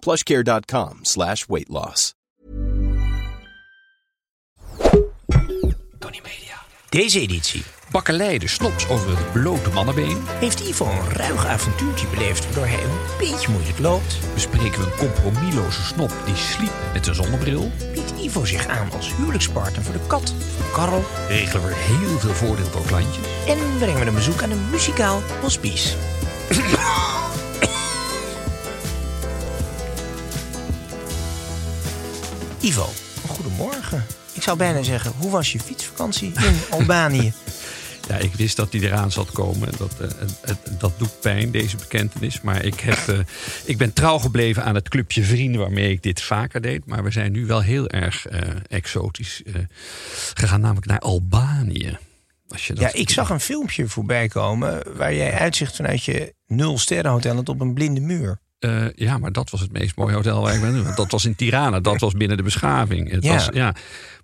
plushcare.com slash weight loss. Tony Media. Deze editie Bakkelei de snops over het blote mannenbeen. heeft Ivo een ruig avontuurtje beleefd waardoor hij een beetje moeilijk loopt. Bespreken we een compromisloze snop die sliep met een zonnebril. Biedt Ivo zich aan als huwelijkspartner voor de kat van Karel. Regelen we heel veel voordeel voor klantjes. En brengen we een bezoek aan een muzikaal hospice. Ivo, goedemorgen. Ik zou bijna zeggen, hoe was je fietsvakantie in Albanië? Ja, ik wist dat die eraan zat komen. Dat, eh, het- dat doet pijn, deze bekentenis. Maar ik, heb, eh, ik ben trouw gebleven aan het clubje vrienden waarmee ik dit vaker deed. Maar we zijn nu wel heel erg eh, exotisch gegaan, namelijk naar Albanië. Als je dat Ja, ik zag een filmpje voorbij komen waar jij uitzicht vanuit je nul sterrenhotel had op een blinde muur. Eh, ja, maar dat was het meest mooie hotel waar ik ben. Want dat was in Tirana. Dat was binnen de beschaving. Het Ja. Was, ja.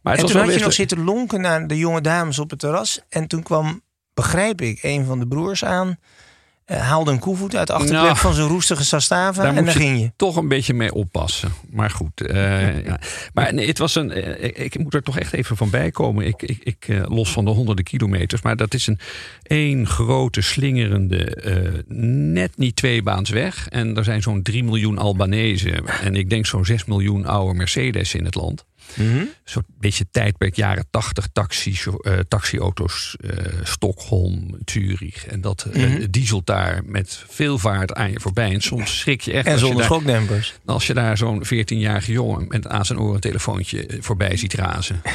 Maar het en was toen had je nog zitten lonken naar de jonge dames op het terras. En toen kwam, begrijp ik, een van de broers aan. Eh, haalde een koevoet uit de achterklep Nou, van zijn roestige Sastava. Daar En ging je. toch een beetje mee oppassen. Maar goed. eh, ja. Maar nee, het was een. eh, ik, ik moet er toch echt even van bijkomen. Ik, ik, ik, los van de honderden kilometers. Maar dat is een één grote slingerende. net niet tweebaans weg. En er zijn zo'n 3 miljoen Albanezen. En ik denk zo'n 6 miljoen oude Mercedes in het land. Een soort beetje tijdperk jaren 80 taxi, eh, taxiauto's, eh, Stockholm, Zurich. En dat dieselt daar met veel vaart aan je voorbij. En soms schrik je echt En als je, zonder daar, schokdempers. als je daar zo'n 14-jarige jongen met aan zijn oren een telefoontje voorbij ziet razen.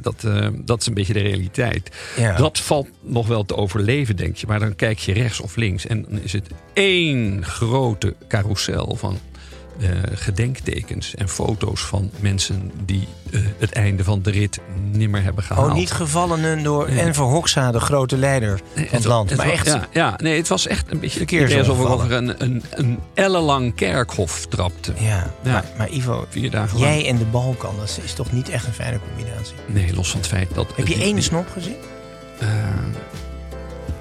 Dat, dat is een beetje de realiteit. Ja. Dat valt nog wel te overleven, denk je. Maar dan kijk je rechts of links en dan is het één grote carousel van eh, gedenktekens en foto's van mensen die eh, het einde van de rit nimmer hebben gehaald. Oh, niet gevallenen door Enver Hoxha, de grote leider van het, Het- land. het maar wa- echt, Ja, ja, nee, het was echt een beetje alsof ik over een, een, een ellenlang kerkhof trapte. ja. Ja. Maar, maar Ivo, Vier dagen lang. jij en de Balkan, dat is toch niet echt een fijne combinatie. Nee, los van het feit dat... Heb je die- snop gezien? eh,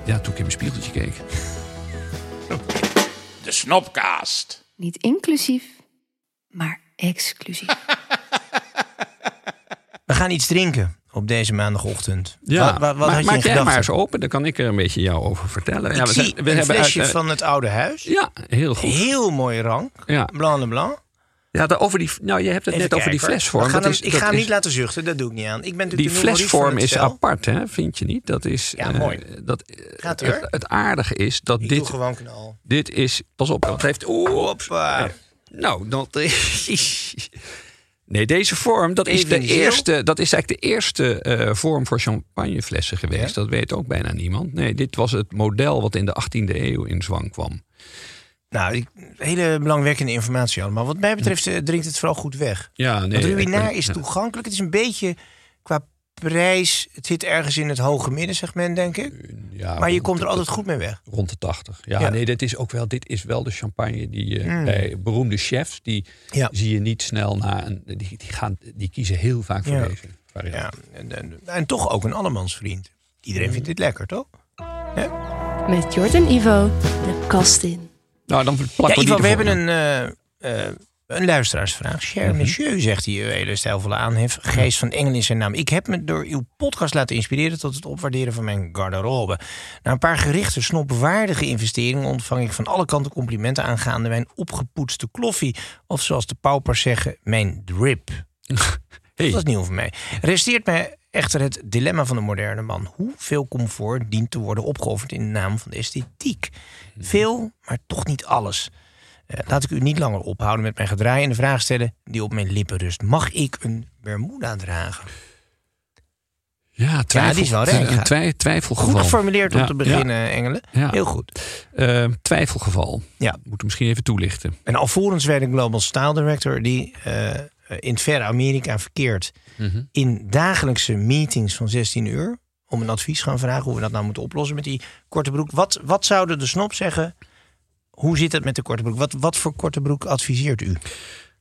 ja, toen ik in mijn spiegeltje keek. De Snopcast. Niet inclusief, maar exclusief. We gaan iets drinken op deze maandagochtend. Ja, wat, wat, wat maar, had je maak in jij maar eens open, dan kan ik er een beetje jou over vertellen. Ik ja, we zie zijn- we een hebben flesje uit, van het oude huis. Ja, heel goed. Heel mooie rank. Ja, Blanc de Blanc. Ja over die, nou, je hebt het Even net over die flesvorm. We gaan Dat is- ik dat ga hem niet laten zuchten, dat doe ik niet aan. Ik ben Die flesvorm is apart, hè? vind je niet? Dat is, Ja, eh, mooi. Dat, Gaat het, aardige is dat Ik dit, gewoon knal. dit is... Pas op, want het heeft... Hoppa. Nou, dat is. Nee, deze vorm, dat is, de eerste, dat is eigenlijk de eerste eh, vorm voor champagneflessen geweest. Ja? Dat weet ook bijna niemand. Nee, dit was het model wat in de 18e eeuw in zwang kwam. Nou, ik- hele belangwekkende informatie allemaal. Wat mij betreft eh, drinkt het vooral goed weg. Ja, nee. Want is ja. toegankelijk. Het is een beetje qua prijs. Het zit ergens in het hoge middensegment, denk ik. Ja, Maar je komt er de- altijd goed mee weg. Rond de 80. Ja, Ja. nee, dit is ook wel, dit is wel de champagne die je Mm. bij beroemde chefs, die Ja. zie je niet snel na. Een, die, die, gaan, die kiezen heel vaak voor Ja. deze variant. Ja, en, en, en toch ook een allemansvriend. Iedereen vindt dit lekker, toch? Met Jort en Ivo de kast in. Nou, dan plakken Ja, we we hebben een, eh, eh, Een luisteraarsvraag. Cher Monsieur, zegt hij, hele stijlvolle aanhef. Geest van Engel in zijn naam. Ik heb me door uw podcast laten inspireren tot het opwaarderen van mijn garderobe. Na een paar gerichte, snopwaardige investeringen ontvang ik van alle kanten complimenten aangaande mijn opgepoetste kloffie. Of zoals de paupers zeggen, mijn drip. Hey. Dat is nieuw voor mij. Resteert mij echter het dilemma van de moderne man. Hoeveel comfort dient te worden opgeofferd in de naam van de esthetiek? Veel, maar toch niet alles. Eh, laat ik u niet langer ophouden met mijn gedraai en de vraag stellen die op mijn lippen rust. Mag ik een Bermuda dragen? Ja, twijfel, die is wel rijk, Een ja. twij- twijfelgeval. Goed geformuleerd om Ja, te beginnen, Engelen. Ja. Heel goed. Ja. Eh, twijfelgeval. Ja. Moeten misschien even toelichten. En alvorens werd een Global Style Director die eh, in het verre Amerika verkeert Mhm. in dagelijkse meetings van 16 uur om een advies gaan vragen hoe we dat nou moeten oplossen met die korte broek. Wat, wat zouden de snop zeggen? Hoe zit het met de korte broek? Wat, wat voor korte broek adviseert u?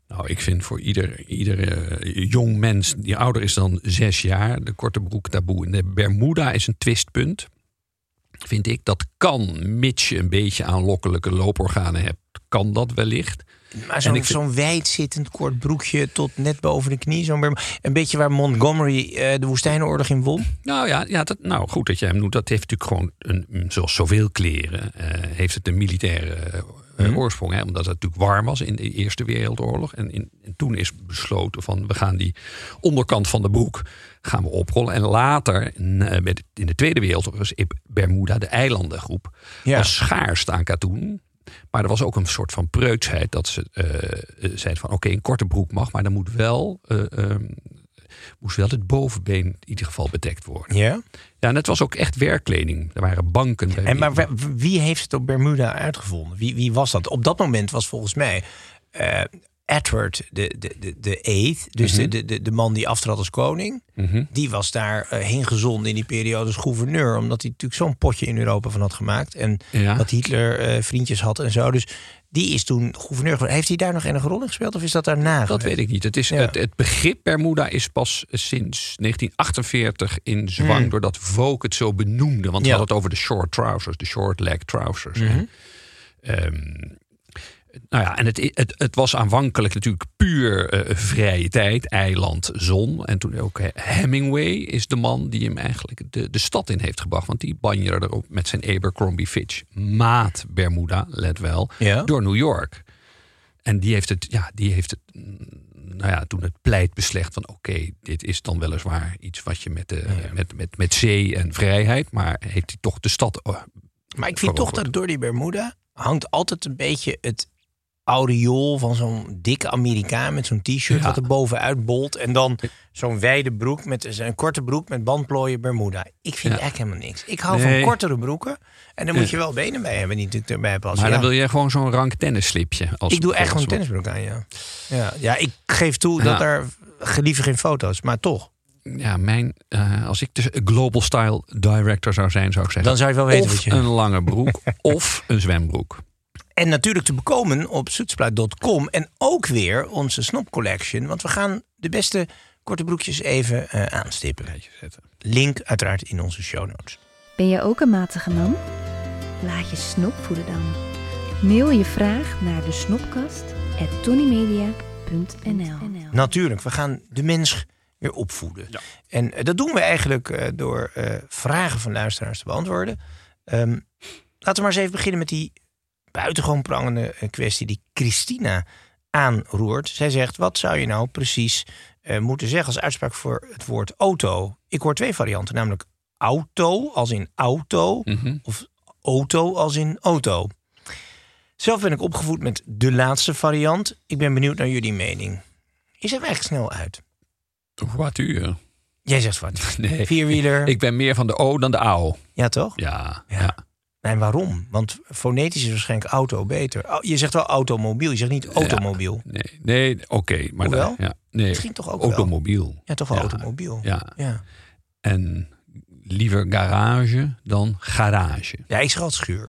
Nou, ik vind voor ieder, ieder eh, jong mens die ouder is dan zes jaar, de korte broek taboe. En de Bermuda is een twistpunt. Vind ik dat kan, mits je een beetje aanlokkelijke looporganen hebt, kan dat wellicht. Maar zo'n vind- zo'n wijd-zittend kort broekje tot net boven de knie. Zo'n een beetje waar Montgomery eh, de woestijnoorlog in won. Nou ja, ja dat, nou goed dat jij hem noemt. Dat heeft natuurlijk gewoon, een, zoals zoveel kleren, eh, heeft het een militaire eh, Mhm. oorsprong. Hè, omdat het natuurlijk warm was in de Eerste Wereldoorlog. En, in, en toen is besloten van we gaan die onderkant van de broek gaan we oprollen. En later, in, met- in de Tweede Wereldoorlog, was Bermuda, de eilandengroep, Ja. was schaarst aan katoen. Maar er was ook een soort van preutsheid dat ze eh, zeiden van oké, een korte broek mag, maar dan moet wel, eh, ehm, moest wel het bovenbeen in ieder geval bedekt worden. Ja. Ja, en het was ook echt werkkleding. Er waren banken. Bij En maar wie heeft het op Bermuda uitgevonden? Wie, wie was dat? Op dat moment was volgens mij Edward de, de, de, de Eighth, dus de, de, de, de man die aftrad als koning. Mhm. Die was daar eh, heen gezonden in die periode als gouverneur. Omdat hij natuurlijk zo'n potje in Europa van had gemaakt. En Ja. dat Hitler eh, vriendjes had en zo. Dus die is toen gouverneur geworden. Heeft hij daar nog enige rol in gespeeld? Of is dat daarna Dat weet ik niet. Het, is, Ja. het, het begrip Bermuda is pas sinds 1948 in zwang... doordat Vogue het zo benoemde. Want we Hmm. Ja. hadden het over de short trousers, de short leg trousers. Mhm. Ehm, nou ja, en het, het, het was aanvankelijk natuurlijk puur eh, vrije tijd, eiland, zon. En toen ook eh, Hemingway is de man die hem eigenlijk de, de stad in heeft gebracht. Want die banjerde erop met zijn Abercrombie Fitch. Maat Bermuda, let wel, Ja. door New York. En die heeft het, ja, die heeft het, mm, nou ja, toen het pleit beslecht van oké, dit is dan weliswaar iets wat je met, de, met, met, met zee en vrijheid, maar heeft hij toch de stad. oh, Maar ik vind toch dat door die Bermuda hangt altijd een beetje het aureool van zo'n dikke Amerikaan met zo'n t-shirt Ja. wat er bovenuit bolt. En dan zo'n wijde broek met een korte broek met bandplooien Bermuda. Ik vind Ja. eigenlijk helemaal niks. Ik hou Nee. van kortere broeken. En dan moet je wel benen bij hebben die natuurlijk erbij passen. Maar dan wil je gewoon zo'n rank tennisslipje. Als ik doe echt gewoon een tennisbroek aan, ja. Ja, ja ik geef toe dat er gelieven geen foto's, maar toch. Ja, mijn, eh, als ik de Global Style Director zou zijn, zou ik zeggen. Dan zou je wel weten of wat je... een lange broek of een zwembroek. En natuurlijk te bekomen op soetspluit.com. En ook weer onze Snop Collection. Want we gaan de beste korte broekjes even eh, aanstippen. Link uiteraard in onze show notes. Ben je ook een matige man? Laat je snop voeden dan. Mail je vraag naar de snopkast at tonymedia.nl Natuurlijk, we gaan de mens weer opvoeden. En eh, dat doen we eigenlijk eh, door eh, vragen van luisteraars te beantwoorden. Ehm, laten we maar eens even beginnen met die buitengewoon prangende eh, kwestie die Christina aanroert. Zij zegt, wat zou je nou precies eh, moeten zeggen als uitspraak voor het woord auto? Ik hoor twee varianten, namelijk auto als in auto Mhm. of auto als in auto. Zelf ben ik opgevoed met de laatste variant. Ik ben benieuwd naar jullie mening. Is er eigenlijk snel uit? Voiture. Jij zegt wat? Nee. Vierwieler? Ik ben meer van de O dan de AO. Ja, toch? Ja, Ja. En waarom? Want fonetisch is waarschijnlijk auto beter. Oh, Je zegt wel automobiel, je zegt niet automobiel. Nee, nee oké. maar Hoewel? ja, nee, Misschien toch ook wel. automobiel. Ja, toch wel Ja. automobiel. Ja. Ja. En liever garage dan garage. ja, ik zeg altijd schuur.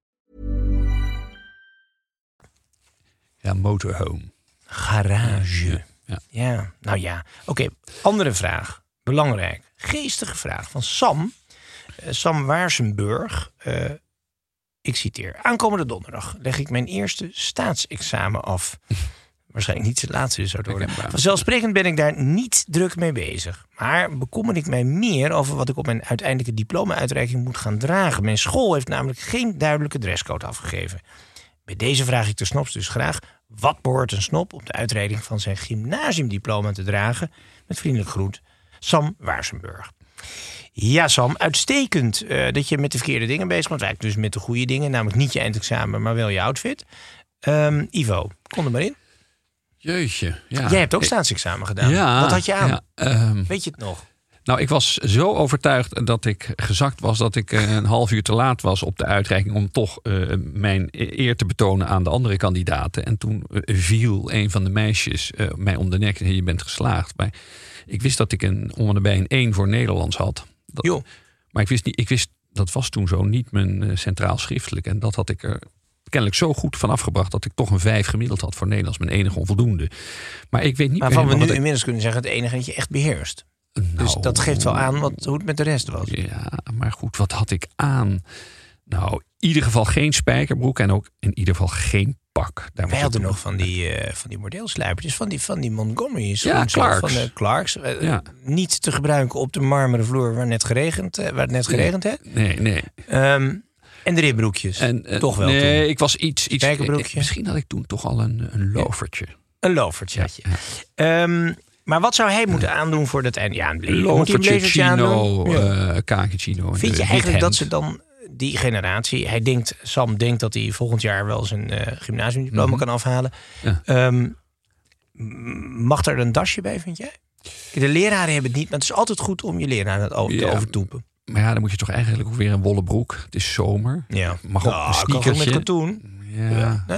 Ja, motorhome. Garage. Ja. Ja, nou ja. Oké, andere vraag. Belangrijk. Geestige vraag van Sam. Eh, Sam Waarsenburg. Eh, ik citeer. Aankomende donderdag leg ik mijn eerste staatsexamen af. Waarschijnlijk niet het laatste dus zou worden. Vanzelfsprekend ben ik daar niet druk mee bezig. Maar bekommer ik mij meer over wat ik op mijn uiteindelijke diploma-uitreiking moet gaan dragen. Mijn school heeft namelijk geen duidelijke dresscode afgegeven. Bij deze vraag ik de snops dus graag... wat behoort een snop op de uitreiking van zijn gymnasiumdiploma te dragen? Met vriendelijk groet, Sam Waarsenburg. Ja, Sam, uitstekend eh, dat je met de verkeerde dingen bezig bent. Eigenlijk dus met de goede dingen, namelijk niet je eindexamen, maar wel je outfit. Ehm, Ivo, kom er maar in. Jeetje. Ja. Jij hebt ook staatsexamen gedaan. Ja, Wat had je aan? ja, ehm, Weet je het nog? Nou, ik was zo overtuigd dat ik gezakt was dat ik eh, een half uur te laat was op de uitreiking om toch eh, mijn eer te betonen aan de andere kandidaten. En toen eh, viel een van de meisjes mij om de nek en je bent geslaagd. Maar ik wist dat ik een nabij een 1 voor Nederlands had. Dat- Joh. Maar ik wist niet, ik wist, dat was toen zo niet mijn centraal schriftelijk. En dat had ik er kennelijk zo goed van afgebracht dat ik toch een 5 gemiddeld had voor Nederlands, mijn enige onvoldoende. Maar ik weet niet Waarvan we nu inmiddels kunnen zeggen, het enige dat je echt beheerst. Dus dat geeft wel aan wat, hoe het met de rest was. Ja, maar goed, wat had ik aan? Nou, in ieder geval geen spijkerbroek en ook in ieder geval geen pak. Daar Wij hadden nog van die, eh van die van die, van die Montgomery Ja, schoentjes, Clarks. Van de Clarks. Eh, Ja. Niet te gebruiken op de marmeren vloer waar, net geregend, eh, waar het net geregend heeft. Nee, nee. Ehm, en de ribbroekjes. En, eh, Toch wel Nee, toen. ik was iets... iets Spijkerbroekje? eh, misschien had ik toen toch al een, een lovertje. Een lovertje had je. Ehm, maar wat zou hij moeten aandoen voor dat einde? Ja, een blazer. Moet hij een chino, Ja. eh en Vind je eigenlijk dat ze dan die generatie, hij denkt, Sam denkt dat hij volgend jaar wel zijn eh, gymnasiumdiploma Mhm. kan afhalen. Ja. Ehm, mag er een dasje bij, vind jij? De leraren hebben het niet, maar het is altijd goed om je leraar te over- te Ja. overtoepen. Maar ja, dan moet je toch eigenlijk ook weer een wollen broek. Het is zomer. Ja. Mag ook Nou, een kan ook met sneakertje. katoen. Ja, Hè?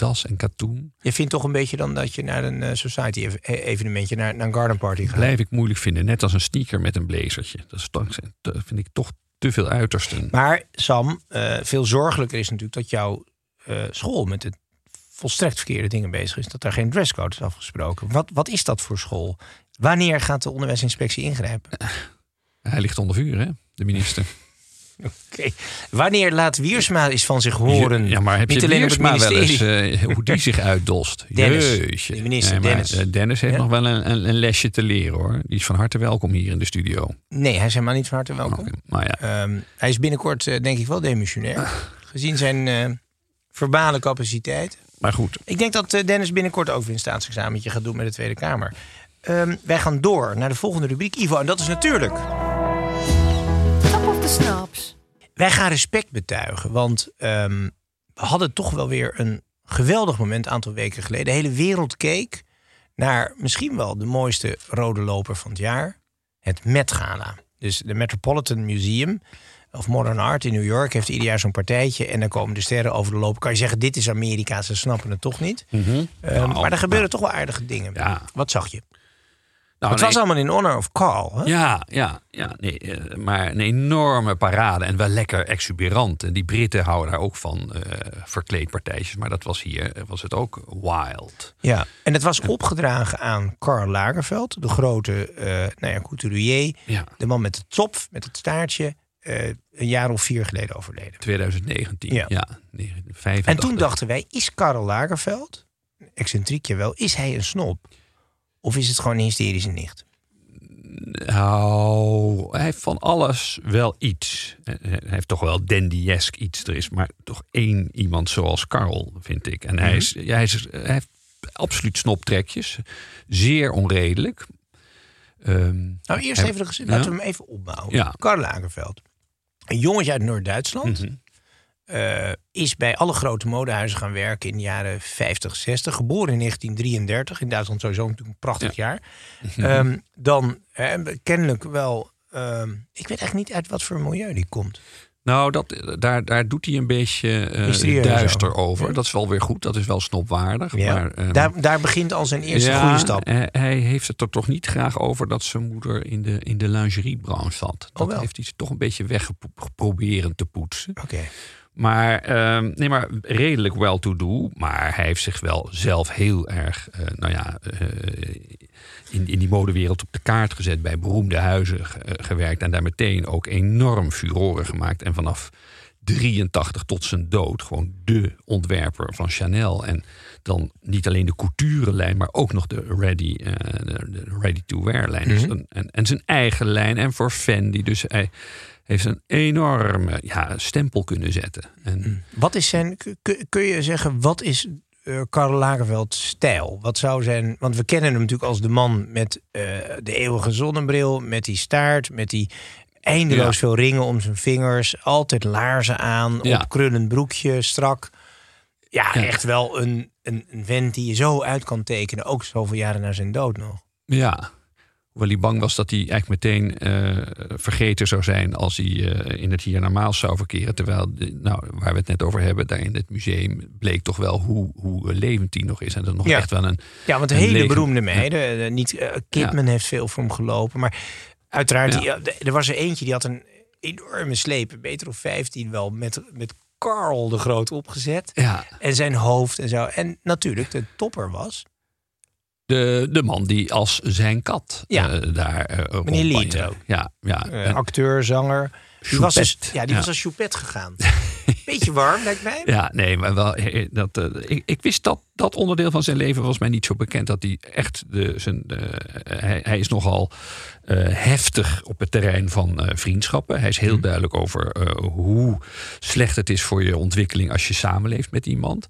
Das en katoen. Je vindt toch een beetje dan dat je naar een eh, society e- evenementje, naar, naar een garden party gaat. Blijf ik moeilijk vinden. Net als een sneaker met een blazertje. Dat, is vind ik toch te veel uitersten. Maar Sam, eh, veel zorgelijker is natuurlijk dat jouw eh, school met het volstrekt verkeerde dingen bezig is. Dat daar geen dresscode is afgesproken. Wat, wat is dat voor school? Wanneer gaat de onderwijsinspectie ingrijpen? Hij ligt onder vuur, hè? De minister. Oké. Wanneer laat Wiersma eens van zich horen? Ja, maar heb Niet je alleen Wiersma wel eens eh, hoe die zich uitdost? Dennis, Jeetje. de minister Nee, maar, Dennis. eh, Dennis heeft Ja? nog wel een, een, een lesje te leren, hoor. Die is van harte welkom hier in de studio. Nee, hij is helemaal niet van harte welkom. Maar ja, Ehm, hij is binnenkort eh, denk ik wel demissionair. Gezien zijn verbale capaciteit. maar goed. Ik denk dat Dennis binnenkort ook weer een staatsexamentje gaat doen met de Tweede Kamer. Ehm, wij gaan door naar de volgende rubriek, Ivo. En dat is natuurlijk... Snaps. Wij gaan respect betuigen, want ehm, we hadden toch wel weer een geweldig moment een aantal weken geleden. De hele wereld keek naar misschien wel de mooiste rode loper van het jaar. Het Met Gala. Dus de Metropolitan Museum of Modern Art in New York heeft ieder jaar zo'n partijtje. En dan komen de sterren over de lopen. Kan je zeggen, dit is Amerika, ze snappen het toch niet. Ehm, Nou, maar er gebeuren toch wel aardige dingen. Ja. Wat zag je? Nou, het nee, was allemaal in honor of Carl. Hè? Ja, ja, ja nee, eh, maar een enorme parade en wel lekker exuberant. En die Britten houden daar ook van eh verkleedpartijtjes. Maar dat was hier, eh, was het ook wild. Ja, en het was opgedragen aan Karl Lagerfeld, de grote eh nou ja, couturier. Ja, De man met de top, met het staartje, een jaar of vier geleden overleden. 2019. Ja. Ja, 85. En toen dachten wij, is Karl Lagerfeld, excentriekje wel, is hij een snop? Of is het gewoon een hysterische nicht? Nou, hij heeft van alles wel iets. Hij heeft toch wel dandy-esk iets. Er is maar toch één iemand zoals Karl, vind ik. En Mhm. hij, is, ja, hij, is, hij heeft absoluut snoptrekjes. Zeer onredelijk. Ehm, Nou, eerst hij- even de gezin. Ja? Laten we hem even opbouwen. Ja. Karl Lagerfeld. Een jongetje uit Noord-Duitsland. Mhm. Eh, is bij alle grote modehuizen gaan werken in de jaren 50, 60. Geboren in 1933. In Duitsland sowieso natuurlijk een prachtig jaar. Ehm, dan eh, kennelijk wel... ehm, ik weet eigenlijk niet uit wat voor milieu die komt. Nou, dat, daar, daar doet hij een beetje Mysterieus duister over. Ja. Dat is wel weer goed. Dat is wel snopwaardig. Ja. Maar, ehm, daar, daar begint al zijn eerste ja, goede stap. Hij, hij heeft het er toch niet graag over dat zijn moeder in de, in de lingeriebranche zat. Dat Oh, heeft hij toch een beetje weggeprobeerd te poetsen. Oké. Maar, ehm, nee, maar redelijk wel to do. Maar hij heeft zich wel zelf heel erg, eh, nou ja, eh, in, in die modewereld op de kaart gezet. Bij beroemde huizen eh, gewerkt. En daar meteen ook enorm furoren gemaakt. En vanaf 83 tot zijn dood gewoon de ontwerper van Chanel. En dan niet alleen de couturelijn, maar ook nog de ready, de, de ready-to-wear lijn. Dus dan- en, en zijn eigen lijn. En voor Fendi. Dus hij heeft een enorme ja, stempel kunnen zetten. En, Wat is zijn, kun je zeggen, wat is eh Karl Lagerfeld stijl? Wat zou zijn, want we kennen hem natuurlijk als de man met eh, de eeuwige zonnebril, met die staart, met die eindeloos Ja. veel ringen om zijn vingers, altijd laarzen aan, Ja. op krullend broekje, strak. Ja, Ja. echt wel een, een, een vent die je zo uit kan tekenen, ook zoveel jaren na zijn dood nog. Ja. Hoewel hij bang was dat hij eigenlijk meteen eh, vergeten zou zijn als hij eh, in het hiernamaals zou verkeren. Terwijl, nou, waar we het net over hebben, daar in het museum bleek toch wel hoe, hoe levend hij nog is. En dat nog Ja. echt wel een. Ja, want Een hele beroemde meiden. eh, niet, eh, Kidman heeft veel voor hem gelopen. Maar uiteraard, die, eh, er was er eentje die had een enorme sleep. Een meter of 15 wel. Met, met Carl de Groot opgezet. En zijn hoofd en zo. En natuurlijk de topper was. De, de man die als zijn kat Ja. eh, daar. eh, Meneer rondbanjerde. Leto. Ja, ja. eh, acteur, zanger. Die was, dus, ja, die Ja. was als Choupette gegaan. Beetje warm, lijkt mij. Ja, nee, maar wel. Dat, ik, ik wist dat dat onderdeel van zijn leven was mij niet zo bekend. Dat hij echt. De, zijn, de, hij, hij is nogal eh, heftig op het terrein van eh, vriendschappen. Hij is heel duidelijk over eh, hoe slecht het is voor je ontwikkeling als je samenleeft met iemand.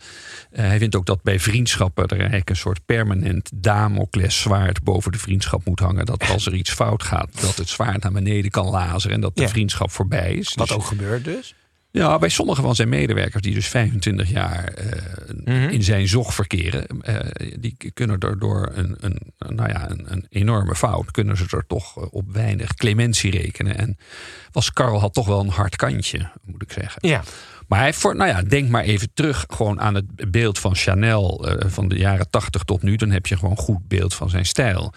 Eh, hij vindt ook dat bij vriendschappen er eigenlijk een soort permanent Damocles zwaard boven de vriendschap moet hangen. Dat als er iets fout gaat, dat het zwaard naar beneden kan lazeren en dat de Ja. vriendschap voorbij is. Wat Dus- ook gebeurt dus. Ja, bij sommige van zijn medewerkers, die dus 25 jaar eh, in zijn zog verkeren, eh, die kunnen er door een, een, nou ja, een, een enorme fout, kunnen ze er toch eh, op weinig clementie rekenen. En was Karl had toch wel een hard kantje, moet ik zeggen. Ja. Maar hij voor, nou ja, denk maar even terug gewoon aan het beeld van Chanel van de jaren 80 tot nu. Dan heb je gewoon een goed beeld van zijn stijl.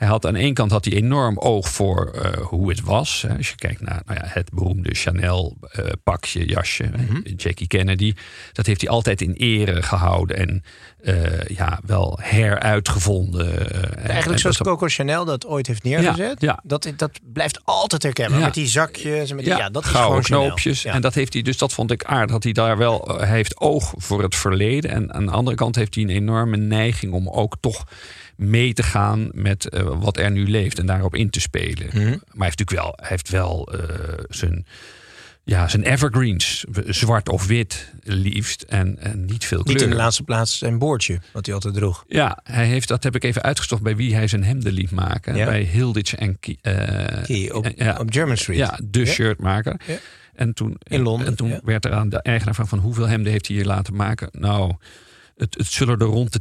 Hij had aan één kant had hij enorm oog voor eh, hoe het was. Hè. Als je kijkt naar nou ja, het beroemde Chanel eh, pakje, jasje, eh, Jackie Kennedy. Dat heeft hij altijd in ere gehouden en eh, ja, wel heruitgevonden. en- Eigenlijk en zoals Coco Chanel dat ooit heeft neergezet. Ja, ja. Dat, dat blijft altijd herkenbaar. Ja. Met die zakjes. En met die, ja, dat is gouden gewoon knoopjes. En dat heeft hij, dus dat vond ik aardig. Dat hij daar wel, hij heeft oog voor het verleden. En aan de andere kant heeft hij een enorme neiging om ook toch mee te gaan met eh, wat er nu leeft en daarop in te spelen. Mhm. Maar hij heeft natuurlijk wel, hij heeft wel eh, zijn, ja, zijn evergreens, zwart of wit liefst en, en niet veel kleur. Niet in de laatste plaats zijn boordje, wat hij altijd droeg. Ja, hij heeft, dat heb ik even uitgezocht bij wie hij zijn hemden liet maken. Ja. Bij Hilditch en Ki- eh, Key op, ja. op German Street. ja, de Ja. shirtmaker. Ja. En toen, In Londen, en toen werd er aan de eigenaar van, van hoeveel hemden heeft hij hier laten maken? Nou, het, het zullen er rond de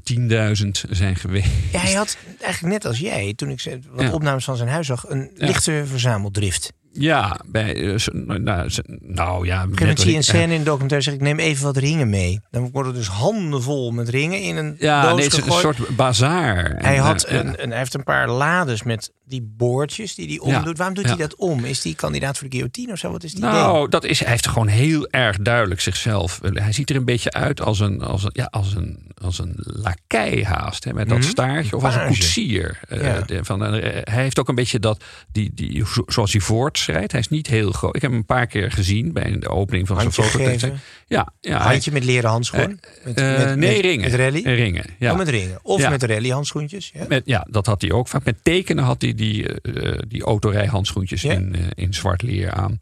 10.000 zijn geweest. Ja, hij had eigenlijk net als jij, toen ik wat Ja. opnames van zijn huis zag, een lichte verzameldrift. Ja, bij, eh, nou, z- nou ja. Zie je een scène in de documentaire, zeg ik neem even wat ringen mee. Dan worden dus handen vol met ringen in een Ja, doos nee, het is een soort bazaar. Hij, En, had eh, ja. een, een, hij heeft een paar lades met die boordjes die hij omdoet. Waarom doet ja. hij dat om? Is die kandidaat voor de guillotine of zo? Wat is die Nou, dat is, hij heeft gewoon heel erg duidelijk zichzelf. Hij ziet er een beetje uit als een, als een, ja, als een, als een lakij haast. Hè, met dat Mhm. staartje. Of als een koetsier. Eh, Ja. van, eh, hij heeft ook een beetje dat, die, die, zo- zoals hij Hij is niet heel groot. Ik heb hem een paar keer gezien bij de opening van zijn Handje foto. geven? Ja, ja Handje met leren handschoen? Met, eh, met- nee, met- ringen. Met rally? Eh, ringen, ja. Oh, met ringen. Of Ja. met rally handschoentjes. Ja? Met, ja, dat had hij ook vaak. Met tekenen had hij die, eh, die autorijhandschoentjes in, eh, in zwart leer aan.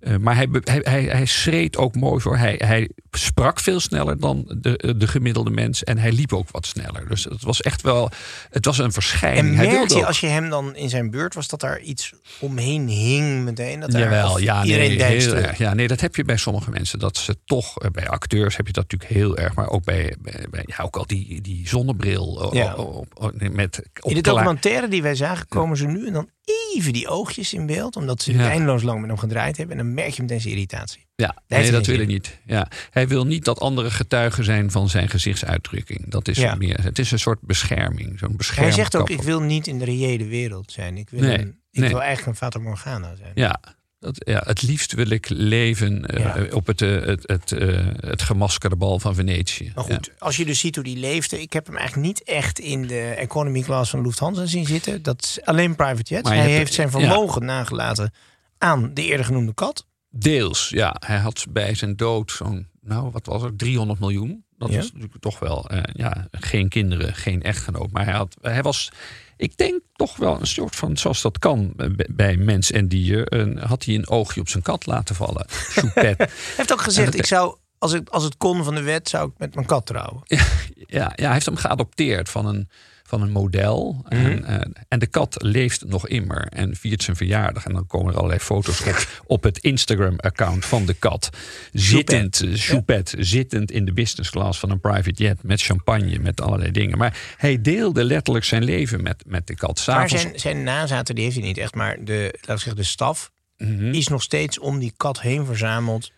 Eh, maar hij, hij, hij, hij schreed ook mooi voor. Hij, hij sprak veel sneller dan de, de gemiddelde mens. En hij liep ook wat sneller. Dus het was echt wel. Het was een verschijning. En hij merkte wilde ook- als je hem dan in zijn buurt was, dat daar iets omheen hing meteen? Dat Jawel, ja, iedereen nee, heel erg. ja, nee, dat heb je bij sommige mensen. Dat ze toch, eh, bij acteurs heb je dat natuurlijk heel erg. Maar ook bij, bij, bij- ja, ook al die, die zonnebril. eh, Ja. op- op- op- met, op In de documentaire die wij zagen, komen ze nu en dan even die oogjes in beeld. Omdat ze Ja. eindeloos lang met hem gedraaid hebben. En dan merk je meteen zijn irritatie. Ja, nee, dat wil hij niet. Ja. Hij wil niet dat anderen getuigen zijn van zijn gezichtsuitdrukking. Dat is Ja. meer. Het is een soort bescherming. Zo'n Hij zegt ook, ik wil niet in de reële wereld zijn. Ik wil, Nee, een, ik nee. wil eigenlijk een Fata Morgana zijn. Ja, dat, ja, het liefst wil ik leven eh, op het, eh, het, het, eh, het gemaskerde bal van Venetië. Maar goed, als je dus ziet hoe die leefde. Ik heb hem eigenlijk niet echt in de economy class van Lufthansa zien zitten. Dat is alleen private jets. Hij heeft zijn ja. vermogen nagelaten aan de eerder genoemde kat. Deels, ja. Hij had bij zijn dood zo'n, nou wat was het, 300 miljoen. Dat was natuurlijk toch wel, ja, geen kinderen, geen echtgenoot. Maar hij, had, hij was, ik denk toch wel een soort van, zoals dat kan bij mens en dier, een, had hij een oogje op zijn kat laten vallen. Choupette. Hij heeft ook gezegd, ik zou, als het, als het kon van de wet, zou ik met mijn kat trouwen. ja, ja, hij heeft hem geadopteerd van een, van een model. Mhm. en, eh, en de kat leeft nog immer en viert zijn verjaardag. En dan komen er allerlei foto's op, op het Instagram-account van de kat. Zittend, eh, Choupette, zittend in de business class van een private jet met champagne, met allerlei dingen. Maar hij deelde letterlijk zijn leven met, met de kat. Maar zijn, zijn nazaten, die heeft hij niet echt. Maar de, zeggen, de staf Mhm. is nog steeds om die kat heen verzameld.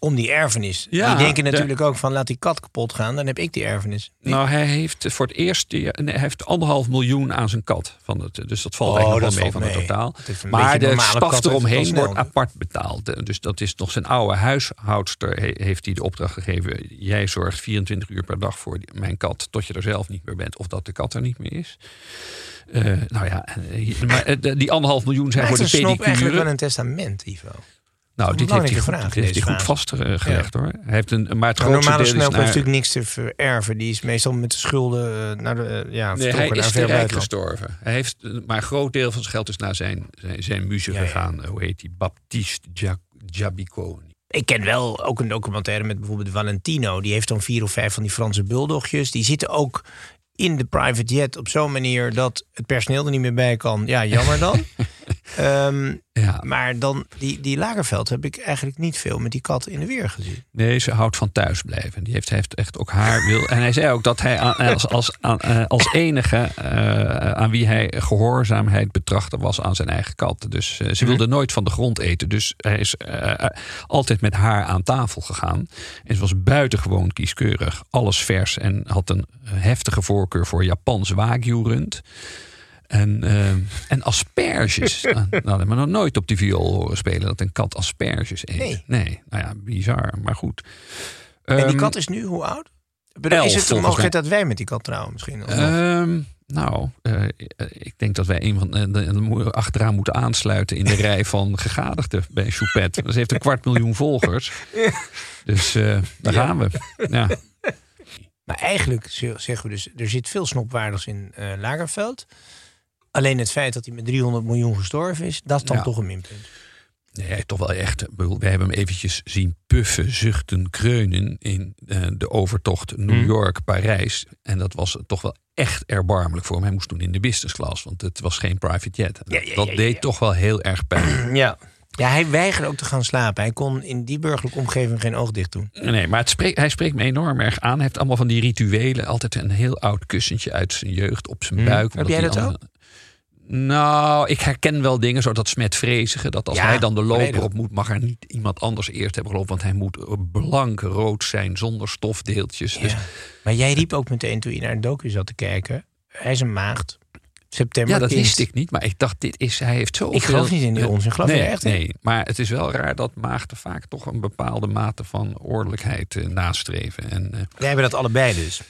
Om die erfenis. Ja, die denken de- natuurlijk ook van, laat die kat kapot gaan. Dan heb ik die erfenis. Nou, hij heeft voor het eerst hij heeft anderhalf miljoen aan zijn kat. Van het, dus dat valt Oh, eigenlijk wel mee van het totaal. Het Maar de staf het eromheen wordt apart betaald. Dus dat is nog zijn oude huishoudster he- heeft hij de opdracht gegeven. Jij zorgt 24 uur per dag voor mijn kat tot je er zelf niet meer bent. Of dat de kat er niet meer is. Eh, nou ja, eh, maar eh, die anderhalf miljoen zijn Hij voor de een snop eigenlijk wel pedicure. een testament, Ivo. Nou, dit heeft hij goed, heeft hij goed vastgelegd hoor. Hij heeft een, maar het Maar grootste normale heeft naar... natuurlijk niks te vererven. Die is meestal met de schulden eh, naar de, eh, ja, Nee, hij is te rijk gestorven. Hij heeft, eh, maar een groot deel van zijn geld is naar zijn, zijn, zijn muze Ja, gegaan. Hoe heet die? Baptiste Giabiconi. Ik ken wel ook een documentaire met bijvoorbeeld Valentino. Die heeft dan vier of vijf van die Franse bulldogjes. Die zitten ook in de private jet op zo'n manier dat het personeel er niet meer bij kan. Ja, jammer dan. Ehm, Ja. maar dan, die, die Lagerveld heb ik eigenlijk niet veel met die kat in de weer gezien. Nee, ze houdt van thuisblijven. Die heeft, hij heeft echt ook haar wil. En hij zei ook dat hij aan- als, als, aan, eh, als enige eh, aan wie hij gehoorzaamheid betrachten was aan zijn eigen kat. Dus eh, ze wilde nooit van de grond eten. Dus hij is altijd met haar aan tafel gegaan. En ze was buitengewoon kieskeurig. Alles vers en had een heftige voorkeur voor Japans wagyu-rund. En, eh, en asperges. nou, dat hebben we nog nooit op die viool horen spelen. Dat een kat asperges eet. Nee. nou ja, bizar. Maar goed. en die Ehm, kat is nu hoe oud? Elf, is het de mogelijkheid dat wij met die kat trouwen misschien? Ehm, nou, eh, ik denk dat wij een van de, de, achteraan moeten aansluiten in de rij van gegadigden bij Choupette. Ze heeft een kwart miljoen volgers. Dus eh, daar gaan we. Ja. Maar eigenlijk zeggen we dus, er zit veel snopwaardigs in eh Lagerveld. Alleen het feit dat hij met 300 miljoen gestorven is, dat is dan Ja. toch een minpunt. Nee, toch wel echt. We hebben hem eventjes zien puffen, zuchten, kreunen in eh, de overtocht. New York-Parijs. En dat was toch wel echt erbarmelijk voor hem. Hij moest toen in de business class, want het was geen private jet. Ja, ja, dat deed toch wel heel erg pijn. Ja. Ja, hij weigerde ook te gaan slapen. Hij kon in die burgerlijke omgeving geen oog dicht doen. Nee, maar het spreekt, hij spreekt me enorm erg aan. Hij heeft allemaal van die rituelen. Altijd een heel oud kussentje uit zijn jeugd op zijn Hmm. buik. Heb jij dat andere- Nou, ik herken wel dingen zoals dat smetvrezige. Dat als Ja, hij dan de loper op moet, mag er niet iemand anders eerst hebben gelopen. Want hij moet blank rood zijn, zonder stofdeeltjes. Dus, Ja. Maar jij riep ook meteen toen je naar de docu zat te kijken. Hij is een maagd. September. ja, dat wist ik niet. Maar ik dacht, dit is, hij heeft zo Ik geloof niet in die onzin. Geloof nee, echt? Nee, maar het is wel raar dat maagden vaak toch een bepaalde mate van ordelijkheid eh, nastreven. En, eh, Wij hebben dat allebei dus.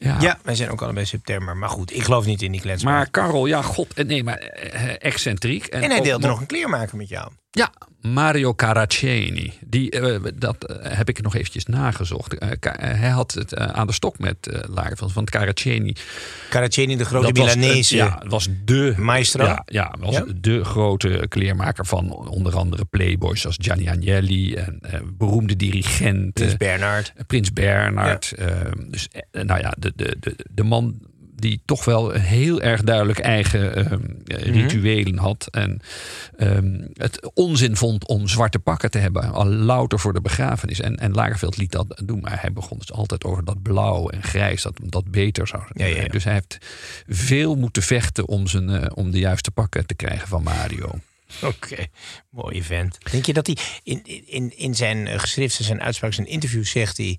Ja. Ja, wij zijn ook allebei september. Maar goed, ik geloof niet in die klets. Maar Karel, ja, god, eh, nee, maar eh, excentriek. en hij ook deelde nog- nog een kleermaker met jou. Ja, Mario Caraceni. Die, eh, dat eh, heb ik nog eventjes nagezocht. Eh, hij had het aan de stok met uh, Lagerfeld. Want Caraceni... Caraceni, de grote Milanese. ja, was de... Maestro? Ja, ja, was Ja? de grote kleermaker van onder andere playboys als Gianni Agnelli. En beroemde dirigenten. Prins Bernhard. Prins Bernhard. eh, dus, nou ja, de, de, de, de man die toch wel een heel erg duidelijk eigen ehm, eh, rituelen had. En ehm, het onzin vond om zwarte pakken te hebben. Al louter voor de begrafenis. En, en Lagerveld liet dat doen. Maar hij begon dus altijd over dat blauw en grijs. Dat dat beter zou zijn. Ja, ja, ja. Dus hij heeft veel moeten vechten om, zijn, eh, om de juiste pakken te krijgen van Mario. Oké, mooie vent. Denk je dat hij in, in, in zijn geschriften, zijn uitspraken, zijn interviews zegt hij...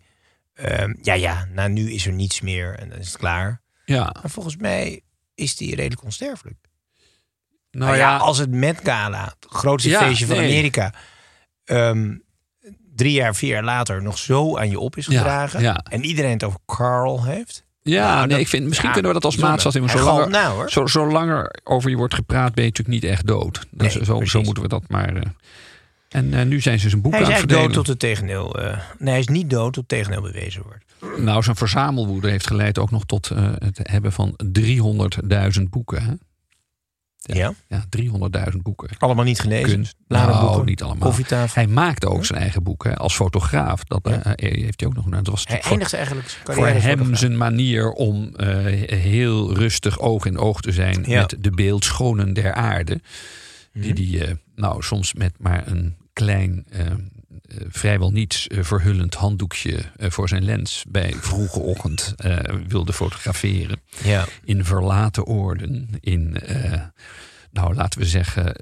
ehm, ja, ja, nou nu is er niets meer en dan is het klaar. Ja, Maar volgens mij is hij redelijk onsterfelijk. nou Nou ja, ja, als het Met Gala, het grootste Ja, feestje van nee. Amerika... ehm, drie jaar, vier jaar later nog zo aan je op is gedragen... ja. en iedereen het over Carl heeft... ja Nou, nee, dat- ik vind, misschien kunnen we dat als maatstaf in. Er- nou, hoor. zo, zolang er over je wordt gepraat, ben je natuurlijk niet echt dood. Dus Nee, zo, zo moeten we dat maar. eh. En eh, nu zijn ze zijn boek Hij is aan het eigenlijk dood tot het tegendeel... eh, nee, hij is niet dood tot het tegendeel bewezen wordt. Nou, zijn verzamelwoede heeft geleid ook nog tot eh, het hebben van 300.000 boeken. Hè? Ja? Ja, 300.000 boeken. Allemaal niet gelezen. Kunst. Nou, niet allemaal. Koffietafel. Hij maakte ook zijn eigen boeken als fotograaf. Dat heeft hij ook nog. Dat was Hij voor- eigenlijk hem zijn manier om heel rustig oog in oog te zijn Ja. met de beeldschonen der aarde. Die Mhm. die nou soms met maar een klein, eh, eh, vrijwel niets eh, verhullend handdoekje voor zijn lens bij vroege ochtend wilde fotograferen. Ja. In verlaten oorden, in, nou laten we zeggen,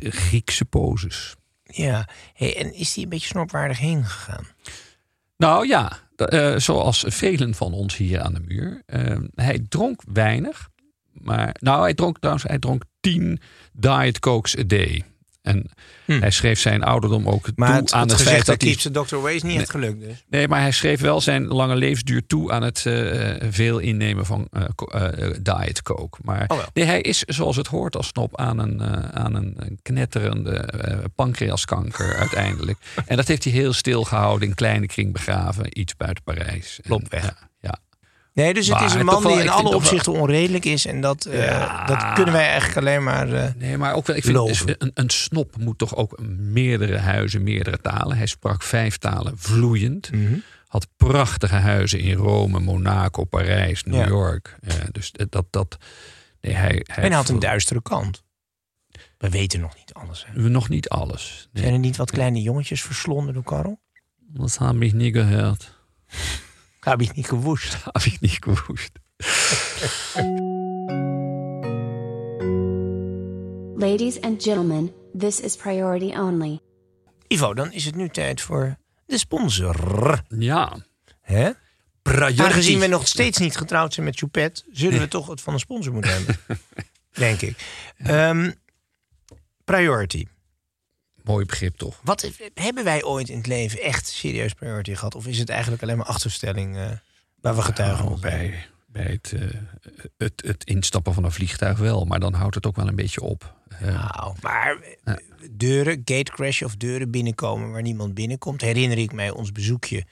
Griekse poses. ja. Hey, en is hij een beetje snopwaardig heen gegaan? Nou ja, zoals velen van ons hier aan de muur. Eh, hij dronk weinig. Maar, nou, hij dronk trouwens, hij dronk 10 Diet Cokes a day. En hij schreef zijn ouderdom ook. Maar toe het, aan het, feit dat hij... keeps the Dr. Way is niet echt gelukt dus. Nee, maar hij schreef wel zijn lange levensduur toe aan het eh, veel innemen van eh, eh, Diet Coke. Maar Oh nee, hij is zoals het hoort als snop aan een, aan een knetterende pancreaskanker uiteindelijk. En dat heeft hij heel stil gehouden, in kleine kring begraven, iets buiten Parijs. Weg. Ja, ja. Nee, dus het Maar is een man wel- die in alle wel- opzichten onredelijk is. En dat, eh, dat kunnen wij eigenlijk alleen maar... eh, Nee, maar ook wel, ik vind een, een snop moet toch ook meerdere huizen, meerdere talen. Hij sprak vijf talen vloeiend. Mhm. Had prachtige huizen in Rome, Monaco, Parijs, New Ja. York. Dus dat, dat nee, hij, hij en hij had een duistere kant. We weten nog niet alles. Hè. We nog niet alles. Nee. Zijn er niet wat kleine jongetjes verslonden door Karel? Dat heb ik niet gehoord. Heb ik niet gewoest. Heb ik niet gewoest. Ladies and gentlemen, this is priority only. Ivo, dan is het nu tijd voor de sponsor. Ja. Hè? Priority. Aangezien we nog steeds niet getrouwd zijn met Choupette... zullen we toch het van een sponsor moeten hebben. Denk ik. Ehm, priority. Mooi begrip toch? Wat hebben wij ooit in het leven echt serieus priority gehad? Of is het eigenlijk alleen maar achterstelling eh, waar we getuigen Nou, bij bij het, eh, het, het instappen van een vliegtuig wel. Maar dan houdt het ook wel een beetje op. Eh, Nou, maar deuren, gatecrash of deuren binnenkomen waar niemand binnenkomt. Herinner ik mij ons bezoekje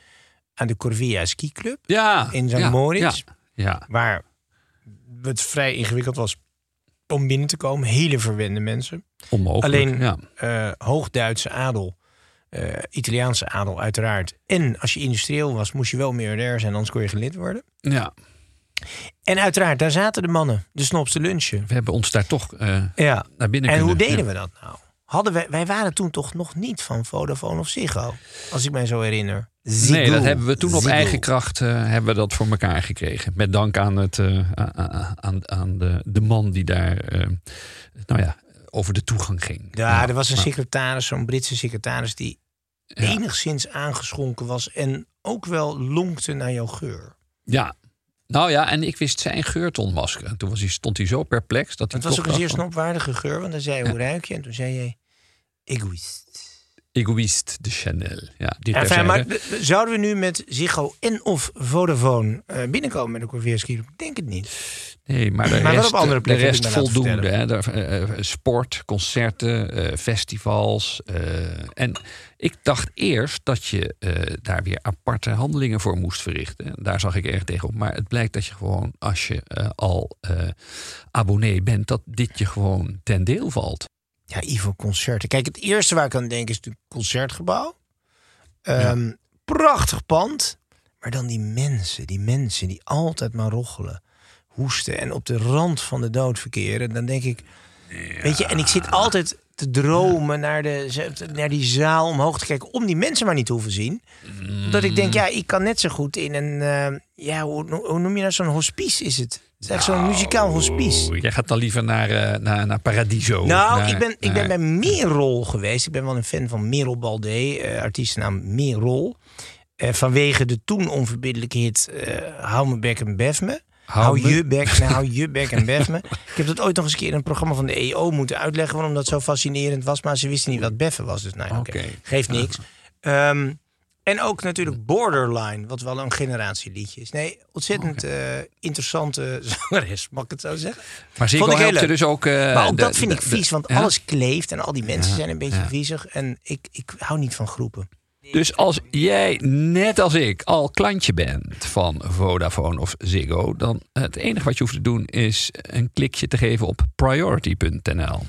aan de Corvia Ski Club ja, in St. ja, Moritz. Ja, ja. Waar het vrij ingewikkeld was om binnen te komen. Hele verwende mensen. Onmogelijk. Alleen ja. eh Hoogduitse adel, eh, Italiaanse adel uiteraard. En als je industrieel was, moest je wel miljardair zijn, anders kon je geen lid worden. ja, En uiteraard, daar zaten de mannen, de snobs te lunchen. we hebben ons daar toch eh, Ja. naar binnen En hoe deden ja. we dat nou? Hadden wij, wij waren toen toch nog niet van Vodafone of Ziggo, als ik mij zo herinner. Nee, dat hebben we toen op eigen kracht hebben we dat voor elkaar gekregen. Met dank aan, het, aan, aan, de, de man die daar nou ja, over de toegang ging. Ja, er was een maar- secretaris, zo'n Britse secretaris, die Ja. enigszins aangeschonken was en ook wel lonkte naar jouw geur. Ja. Nou ja, en ik wist zijn geur te ontmaskeren. Toen was hij, stond hij zo perplex dat hij Het was ook een zeer snopwaardige geur, want hij zei, hoe ruik je? En toen zei je, egoïst. Egoïst de Chanel. Ja, Enfin, terzijde. maar zouden we nu met Ziggo en of Vodafone eh, binnenkomen met de Corvierski? Ik denk het niet. Nee, maar de Maar rest, op andere de rest voldoende. Hè? De, eh, eh, sport, concerten, festivals. en ik dacht eerst dat je daar weer aparte handelingen voor moest verrichten. Daar zag ik erg tegenop. Maar het blijkt dat je gewoon, als je al abonnee bent, dat dit je gewoon ten deel valt. Ja, Ivo, concerten. Kijk, het eerste waar ik aan denk is natuurlijk concertgebouw. Ehm, Prachtig pand. Maar dan die mensen, die mensen die altijd maar roggelen, hoesten en op de rand van de dood verkeren. Dan denk ik, weet je, en ik zit altijd te dromen naar, de, naar die zaal omhoog te kijken om die mensen maar niet te hoeven zien. Dat ik denk, ja, ik kan net zo goed in een, eh, ja, hoe, hoe noem je dat, zo'n hospice is het. Het is echt zo'n muzikaal hospice. Oeh, Jij gaat dan liever naar, eh, naar, naar Paradiso. Nou, Naar- ik ben, ik ben naar- bij Merel geweest. Ik ben wel een fan van Merel Baldé, eh artiestennaam Merel. Eh, vanwege de toen onverbiddelijke hit eh Hou me bek en bef me. Hou Hou, me- je bek, nou, hou je bek en bef me. Ik heb dat ooit nog eens een keer in een programma van de EO moeten uitleggen... waarom dat zo fascinerend was. Maar ze wisten niet wat beffen was. Dus nou ja, oké, Oké. geeft niks. Ehm, en ook natuurlijk Borderline, wat wel een generatieliedje is. Nee, ontzettend eh, interessante zangeres, mag ik het zo zeggen? Maar Ziggo Vond ik helpt dus ook... eh, Maar ook de- dat vind de- ik vies, want alles kleeft en al die mensen Ja, zijn een beetje ja. viezig. En ik, ik hou niet van groepen. Dus als jij, net als ik, al klantje bent van Vodafone of Ziggo... dan het enige wat je hoeft te doen is een klikje te geven op priority.nl.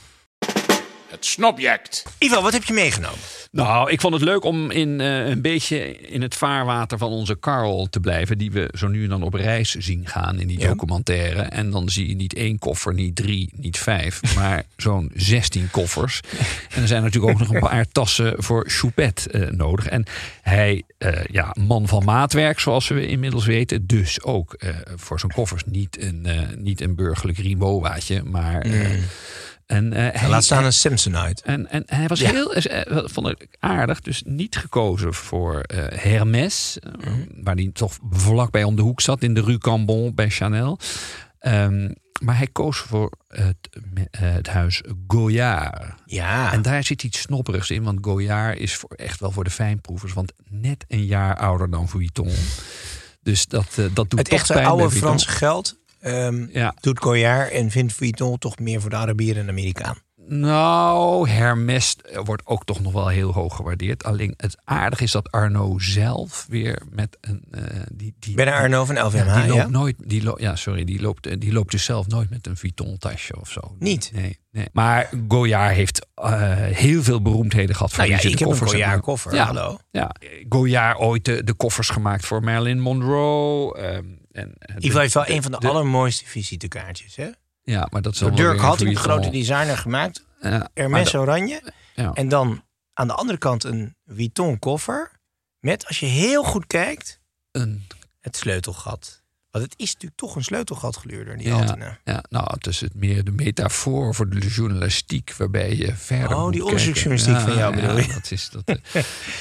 Het snobject. Ivo, wat heb je meegenomen? Nou, ik vond het leuk om in, eh, een beetje in het vaarwater van onze Carl te blijven. Die we zo nu en dan op reis zien gaan in die Ja. documentaire. En dan zie je niet één koffer, niet drie, niet vijf, maar zo'n 16 koffers. En er zijn natuurlijk ook nog een paar tassen voor Choupette eh, nodig. En hij, eh, ja, man van maatwerk, zoals we inmiddels weten. Dus ook eh, voor zo'n koffers niet een, eh, niet een burgerlijk Rimowaatje, maar... eh, en, eh, hij- Laat staan een Samsonite. en, en hij was Ja. heel, eh, vond ik aardig, dus niet gekozen voor eh, Hermes, Mhm. waar die toch vlakbij om de hoek zat in de Rue Cambon bij Chanel. Ehm, maar hij koos voor het, het huis Goyard. Ja, En daar zit iets snobberigs in, want Goyard is voor, echt wel voor de fijnproevers, want net een jaar ouder dan Vuitton. Dus dat, dat doet het pijn oude. Franse geld Ja. doet Goyard en vindt Vuitton toch meer voor de Arabier en Amerikaan. Nou, Hermes wordt ook toch nog wel heel hoog gewaardeerd. Alleen het aardige is dat Arno zelf weer met een. eh, die, die, Ben Arno van LVMH, ja, die loopt ja? nooit. Die ja, sorry, die loopt, eh, die loopt dus zelf nooit met een Vuitton tasje of zo. Niet? Nee, nee. Maar Goyard heeft eh, heel veel beroemdheden gehad. voor Nou ja, ik heb een koffers Goyard hebben. koffer, Ja, hallo. Ja, Goyard ooit de, de koffers gemaakt voor Marilyn Monroe. ehm, en, eh, Ivo heeft wel een van de, de- allermooiste visitekaartjes. Hè? Ja, maar dat is Door dan wel Dirk Hatting, de Vuitton. grote designer, gemaakt. Ja, Hermes oranje. ja. En dan aan de andere kant een Vuitton koffer. Met, als je heel goed kijkt, een het sleutelgat. Want het is natuurlijk toch een sleutelgatgluurder, die Ja, Altena. ja, nou, het is het meer de metafoor voor de journalistiek, waarbij je verder. Oh, die onderzoeksjournalistiek van jou bedoel je? Dat is dat.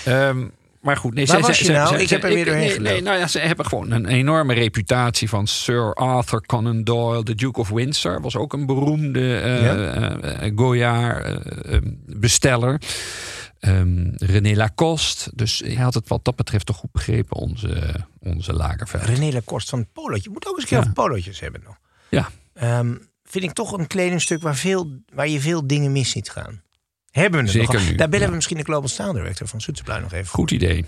eh. Ehm, maar goed, nee, Waar zij- was je nou? Ik heb er weer doorheen nee, nee, nou ja, ze hebben gewoon een enorme reputatie van Sir Arthur Conan Doyle, de Duke of Windsor, was ook een beroemde eh Ja. eh, eh, Goyard eh, eh, besteller. Ehm, René Lacoste. Dus hij had het wat dat betreft toch goed begrepen, onze, onze Lagerveld. René Lacoste van polootje. Je moet ook eens een keer Ja. over polootjes hebben nog. Ja, Ehm, vind ik toch een kledingstuk waar, veel, waar je veel dingen mis ziet gaan. Hebben we het Zeker nog? nu, Daar bellen ja. we misschien de Global Style Director van Soetsenplein nog even. goed idee.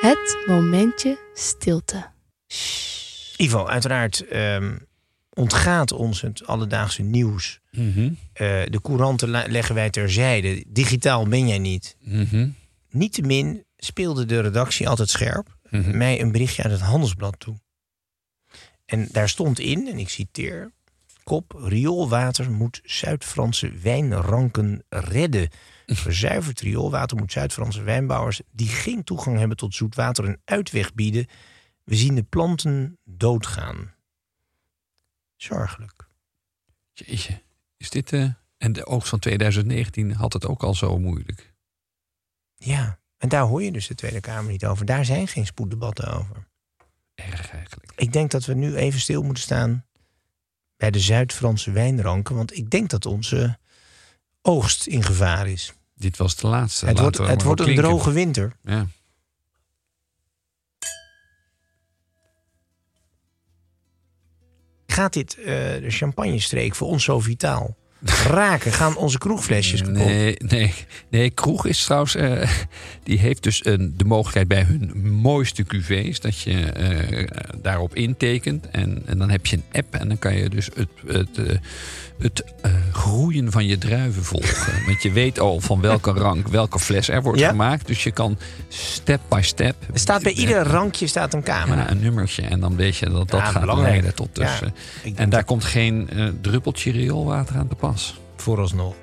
Het momentje stilte. Ivo, uiteraard ehm, ontgaat ons het alledaagse nieuws. Mhm, Eh, de couranten leggen wij terzijde. Digitaal ben jij niet. mhm, Niettemin speelde de redactie altijd scherp mhm. mij een berichtje uit het Handelsblad toe. En daar stond in, en ik citeer... Kop, rioolwater moet Zuid-Franse wijnranken redden. Verzuiverd rioolwater moet Zuid-Franse wijnbouwers... die geen toegang hebben tot zoet water een uitweg bieden. We zien de planten doodgaan. Zorgelijk. Jeetje, is dit... eh en de oogst van 2019 had het ook al zo moeilijk. Ja, en daar hoor je dus de Tweede Kamer niet over. Daar zijn geen spoeddebatten over. Erg eigenlijk. Ik denk dat we nu even stil moeten staan bij de Zuid-Franse wijnranken. Want ik denk dat onze oogst in gevaar is. Dit was de laatste. het wordt, het wordt een klinken. droge winter. Ja. Gaat dit, eh, de champagnestreek, voor ons zo vitaal? Raken? Gaan onze kroegflesjes kapot? Nee, nee, nee, kroeg is trouwens. eh, die heeft dus een, de mogelijkheid bij hun mooiste cuvées. dat je eh, daarop intekent. En, en dan heb je een app. En dan kan je dus het, het, eh, het groeien van je druiven volgen. Want je weet al van welke rank welke fles er wordt Ja? gemaakt. Dus je kan step by step. Er staat bij ieder rankje staat een camera. Ja, een nummertje. En dan weet je dat dat Ja, gaat belangrijk. leiden tot dus. Denk en daar komt geen druppeltje rioolwater aan te pas. Vooralsnog.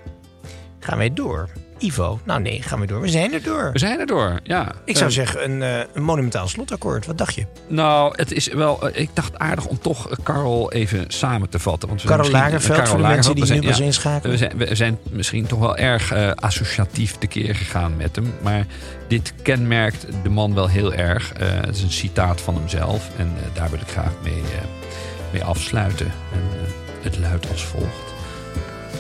Gaan wij door? Ivo? Nou nee, gaan we door. We zijn er door. We zijn er door, ja. Ik zou Eh, zeggen een, eh, een monumentaal slotakkoord. Wat dacht je? Nou, het is wel. eh, Ik dacht aardig om toch Karel even samen te vatten. Want we Karel zijn misschien- Lagerfeld, voor de mensen die we zijn- nu pas ja, inschakelen. We zijn, we zijn misschien toch wel erg eh, associatief tekeer gegaan met hem. Maar dit kenmerkt de man wel heel erg. Eh, het is een citaat van hemzelf. En eh, daar wil ik graag mee, eh, mee afsluiten. En, het luidt als volgt: